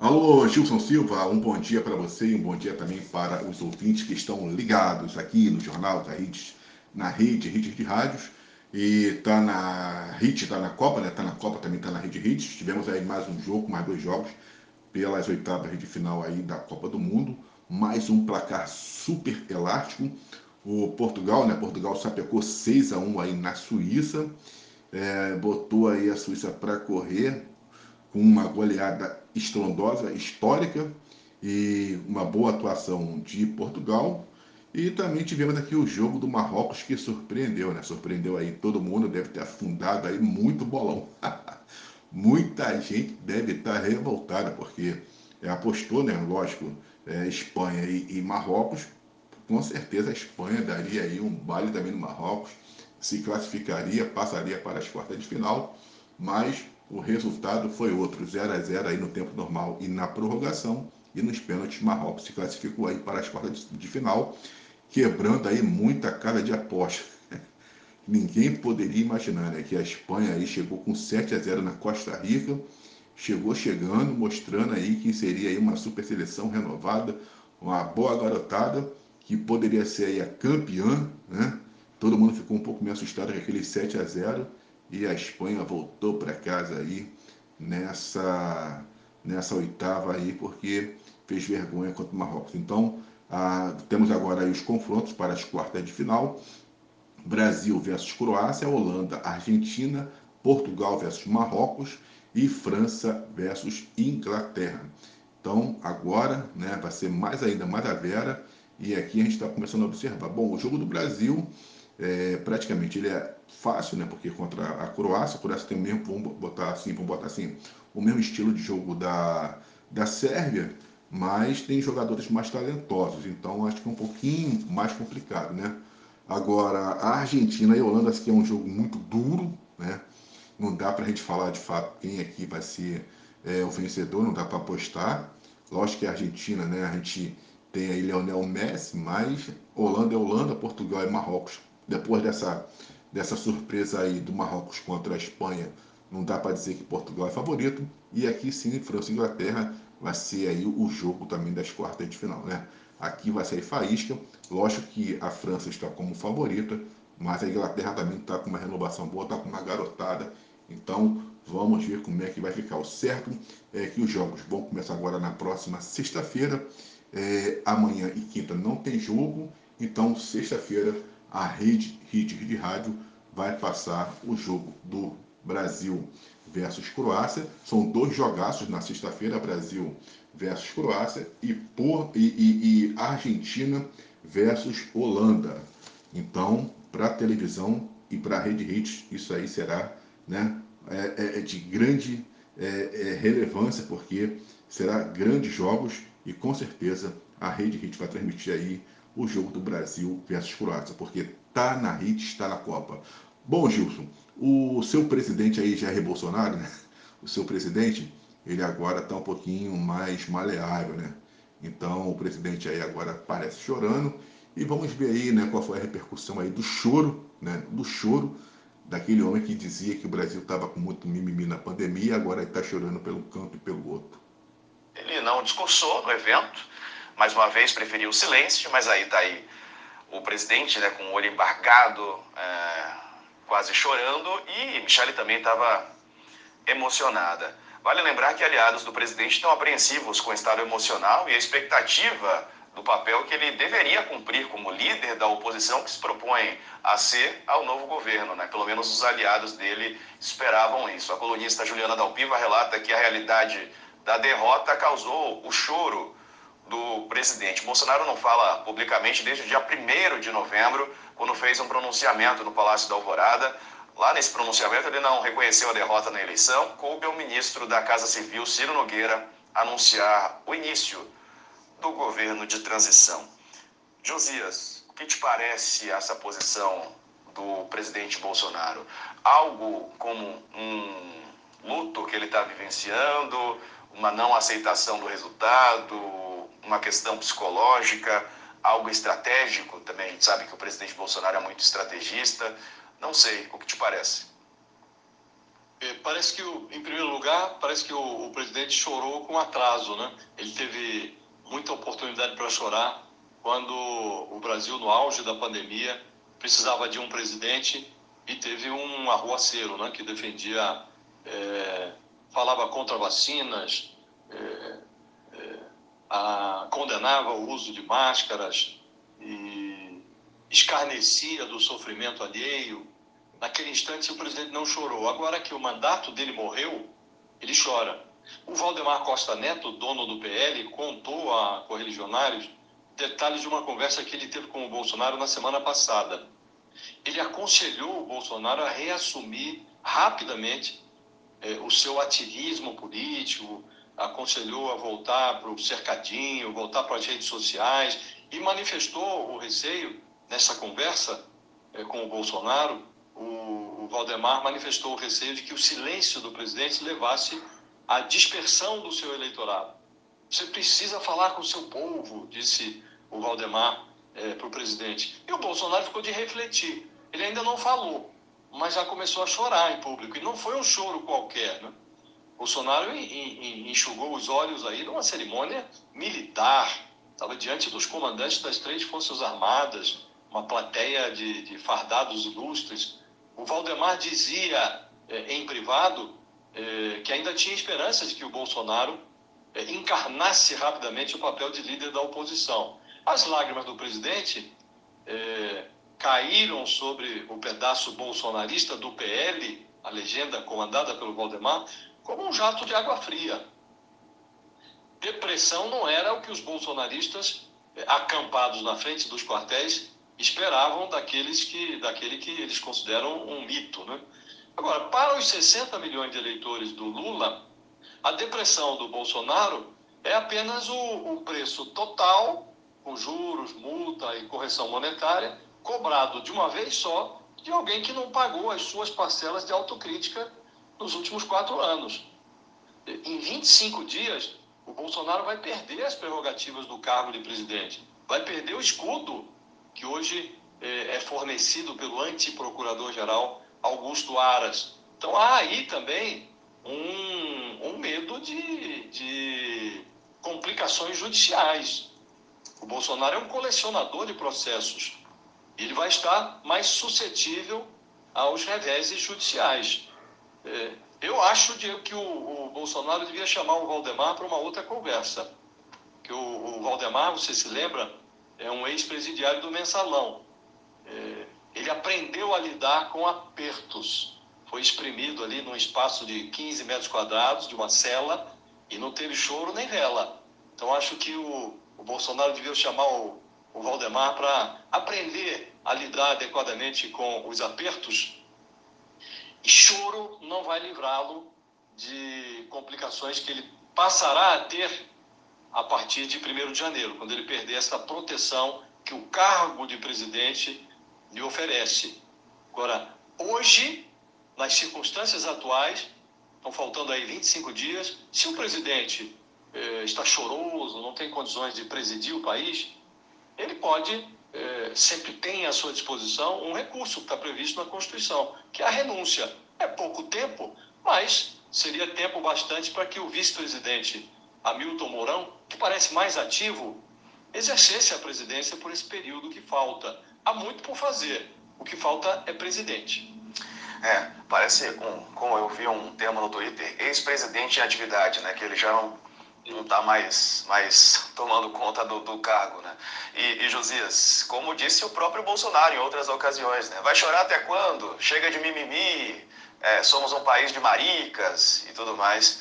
Alô, Gilson Silva, um bom dia para você e um bom dia também para os ouvintes que estão ligados aqui no Jornal da Rede, na rede, rede de rádios. E tá na HIT, tá na Copa, né? Tá na Copa, também tá na Rede HIT. Tivemos aí mais um jogo, mais dois jogos pelas oitavas de final aí da Copa do Mundo. Mais um placar super elástico. O Portugal, né? Portugal sapecou 6 a 1 aí na Suíça. É, botou aí a Suíça para correr com uma goleada estrondosa, histórica e uma boa atuação de Portugal. E também tivemos aqui o jogo do Marrocos que surpreendeu, né? Surpreendeu aí todo mundo, deve ter afundado aí muito bolão. Muita gente deve estar revoltada, porque é, apostou, né? Lógico, é, Espanha e, e, Marrocos. Com certeza a Espanha daria aí um baile também no Marrocos, se classificaria, passaria para as quartas de final, mas o resultado foi outro, 0 a 0 aí no tempo normal e na prorrogação. E nos pênaltis, Marrocos se classificou aí para as quartas de final, quebrando aí muita cara de aposta. Ninguém poderia imaginar né, que a Espanha aí chegou com 7 a 0 na Costa Rica, chegou chegando, mostrando aí que seria aí uma super seleção renovada, uma boa garotada, que poderia ser aí a campeã, né? Todo mundo ficou um pouco meio assustado com aquele 7 a 0 e a Espanha voltou para casa aí nessa, nessa oitava aí, porque fez vergonha contra o Marrocos. Então, temos agora os confrontos para as quartas de final. Brasil versus Croácia, Holanda, Argentina, Portugal versus Marrocos e França versus Inglaterra. Então, agora né, vai ser mais ainda mais a vera e aqui a gente está começando a observar. Bom, o jogo do Brasil é, praticamente ele é fácil, né? Porque contra a Croácia, a Croácia tem o mesmo, vamos botar assim, vamos botar assim, o mesmo estilo de jogo da, da Sérvia, mas tem jogadores mais talentosos, então acho que é um pouquinho mais complicado, né? Agora, a Argentina e a Holanda, acho que é um jogo muito duro, né? Não dá para a gente falar de fato quem aqui vai ser é, o vencedor, não dá para apostar. Lógico que a Argentina, né? A gente tem aí Leonel Messi, mas Holanda é Holanda, Portugal é Marrocos depois dessa, dessa surpresa aí do Marrocos contra a Espanha, não dá para dizer que Portugal é favorito. E aqui sim, França e Inglaterra vai ser aí o jogo também das quartas de final, né? Aqui vai sair faísca. Lógico que a França está como favorita, mas a Inglaterra também está com uma renovação boa, está com uma garotada. Então vamos ver como é que vai ficar. O certo é que os jogos vão começar agora na próxima sexta-feira. É, amanhã e quinta não tem jogo, então sexta-feira a rede Hit de rádio vai passar o jogo do Brasil versus Croácia. São dois jogaços na sexta-feira, Brasil versus Croácia e, por, e, e, e Argentina versus Holanda. Então, para televisão e para a rede Hit, isso aí será né, é, é, é de grande é, é, relevância, porque será grandes jogos e com certeza a rede Hit vai transmitir aí o jogo do Brasil versus Croácia, porque tá na rede, está na Copa. Bom, Gilson, o seu presidente aí, Jair Bolsonaro, né? O seu presidente, ele agora está um pouquinho mais maleável, né? Então, o presidente aí agora parece chorando e vamos ver aí, né, qual foi a repercussão aí do choro, né, do choro daquele homem que dizia que o Brasil estava com muito mimimi na pandemia, agora está chorando pelo canto e pelo outro. Ele não discursou no evento, mais uma vez preferiu o silêncio, mas aí está aí o presidente né, com o olho embargado, é, quase chorando, e Michele também estava emocionada. Vale lembrar que aliados do presidente estão apreensivos com o estado emocional e a expectativa do papel que ele deveria cumprir como líder da oposição que se propõe a ser ao novo governo. Né? Pelo menos os aliados dele esperavam isso. A colunista Juliana Dalpiva relata que a realidade da derrota causou o choro presidente. Bolsonaro não fala publicamente desde o dia 1 de novembro, quando fez um pronunciamento no Palácio da Alvorada. Lá nesse pronunciamento, ele não reconheceu a derrota na eleição, coube ao ministro da Casa Civil, Ciro Nogueira, anunciar o início do governo de transição. Josias, o que te parece essa posição do presidente Bolsonaro? Algo como um luto que ele está vivenciando, uma não aceitação do resultado, uma questão psicológica, algo estratégico também. A gente sabe que o presidente Bolsonaro é muito estrategista. Não sei, o que te parece? É, parece que, em primeiro lugar, parece que o, o presidente chorou com atraso, né? Ele teve muita oportunidade para chorar quando o Brasil, no auge da pandemia, precisava de um presidente e teve um arruaceiro, né? Que defendia, é, falava contra vacinas, a, condenava o uso de máscaras e escarnecia do sofrimento alheio Naquele instante, o presidente não chorou. Agora que o mandato dele morreu, ele chora. O Valdemar Costa Neto, dono do PL, contou a correligionários detalhes de uma conversa que ele teve com o Bolsonaro na semana passada. Ele aconselhou o Bolsonaro a reassumir rapidamente eh, o seu ativismo político, aconselhou a voltar para o cercadinho, voltar para as redes sociais e manifestou o receio nessa conversa eh, com o Bolsonaro o, o Valdemar manifestou o receio de que o silêncio do presidente levasse à dispersão do seu eleitorado. Você precisa falar com o seu povo, disse o Valdemar é, para o presidente. E o Bolsonaro ficou de refletir. Ele ainda não falou, mas já começou a chorar em público. E não foi um choro qualquer, né? Bolsonaro enxugou os olhos aí numa cerimônia militar. Estava diante dos comandantes das três forças armadas, uma plateia de, de fardados ilustres, o Valdemar dizia é, em privado é, que ainda tinha esperança de que o Bolsonaro é, encarnasse rapidamente o papel de líder da oposição. As lágrimas do presidente caíram sobre o pedaço bolsonarista do PL, a legenda comandada pelo Valdemar, como um jato de água fria. Depressão não era o que os bolsonaristas, acampados na frente dos quartéis, esperavam daqueles que, daquele que eles consideram um mito. Né? Agora, para os 60 milhões de eleitores do Lula, a depressão do Bolsonaro é apenas o, o preço total, com juros, multa e correção monetária, cobrado de uma vez só de alguém que não pagou as suas parcelas de autocrítica nos últimos quatro anos. Em 25 dias, o Bolsonaro vai perder as prerrogativas do cargo de presidente, vai perder o escudo que hoje é, é fornecido pelo antiprocurador-geral Augusto Aras. Então há aí também um, um medo de, de complicações judiciais. O Bolsonaro é um colecionador de processos. Ele vai estar mais suscetível aos reveses judiciais. É, eu acho que o, o, Bolsonaro devia chamar o Valdemar para uma outra conversa. Que o, o Valdemar, você se lembra, é um ex-presidiário do Mensalão. É, ele aprendeu a lidar com apertos. Foi exprimido ali num espaço de 15 metros quadrados, de uma cela, e não teve choro nem vela. Então acho que o, o Bolsonaro devia chamar o, o Valdemar para aprender a lidar adequadamente com os apertos. E choro não vai livrá-lo de complicações que ele passará a ter a partir de 1 de janeiro, quando ele perder essa proteção que o cargo de presidente lhe oferece. Agora, hoje, nas circunstâncias atuais, estão faltando aí 25 dias, se o presidente eh, está choroso, não tem condições de presidir o país, ele pode, sempre tem à sua disposição um recurso que está previsto na Constituição, que é a renúncia. É pouco tempo, mas seria tempo bastante para que o vice-presidente Hamilton Mourão, que parece mais ativo, exercesse a presidência por esse período que falta. Há muito por fazer. O que falta é presidente. É, parece, um, como eu vi um termo no Twitter, ex-presidente em atividade, né? Que ele já não está mais, mais tomando conta do, do cargo, né? E, e, Josias, como disse o próprio Bolsonaro em outras ocasiões, né? Vai chorar até quando? Chega de mimimi, é, somos um país de maricas e tudo mais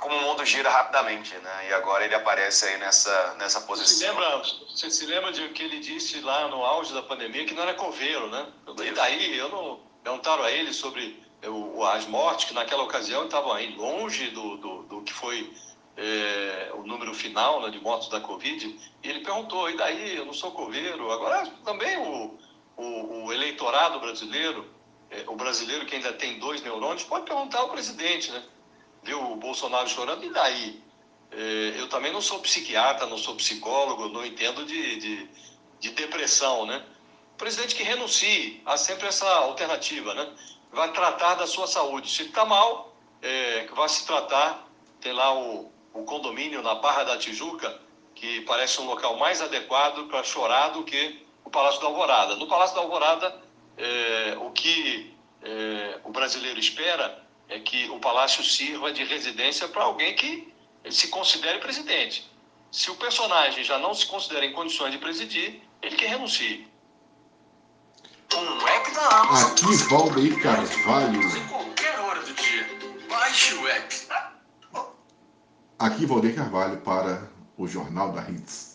como o mundo gira rapidamente, né? E agora ele aparece aí nessa, nessa posição. Você, lembra, você se lembra de que ele disse lá no auge da pandemia que não era coveiro, né? E daí eu não perguntaram a ele sobre o, as mortes, que naquela ocasião estavam aí longe do, do, do que foi é, o número final né, de mortos da Covid. E ele perguntou, e daí? Eu não sou coveiro. Agora também o, o, o eleitorado brasileiro, é, o brasileiro que ainda tem dois neurônios, pode perguntar ao presidente, né? viu o Bolsonaro chorando, e daí? É, eu também não sou psiquiatra, não sou psicólogo, não entendo de, de, de depressão, né? O presidente que renuncie, há sempre essa alternativa, né? vai tratar da sua saúde. Se está mal, é, vai se tratar. Tem lá o, o condomínio na Barra da Tijuca, que parece um local mais adequado para chorar do que o Palácio da Alvorada. No Palácio da Alvorada, é, o que é, o brasileiro espera é que o palácio sirva de residência para alguém que se considere presidente. Se o personagem já não se considera em condições de presidir, ele que renuncie. Um app da Amazon. Aqui Valdeir Carvalho. Em qualquer hora do dia. Baixe o app. Aqui Valdeir Carvalho para o Jornal da Hits.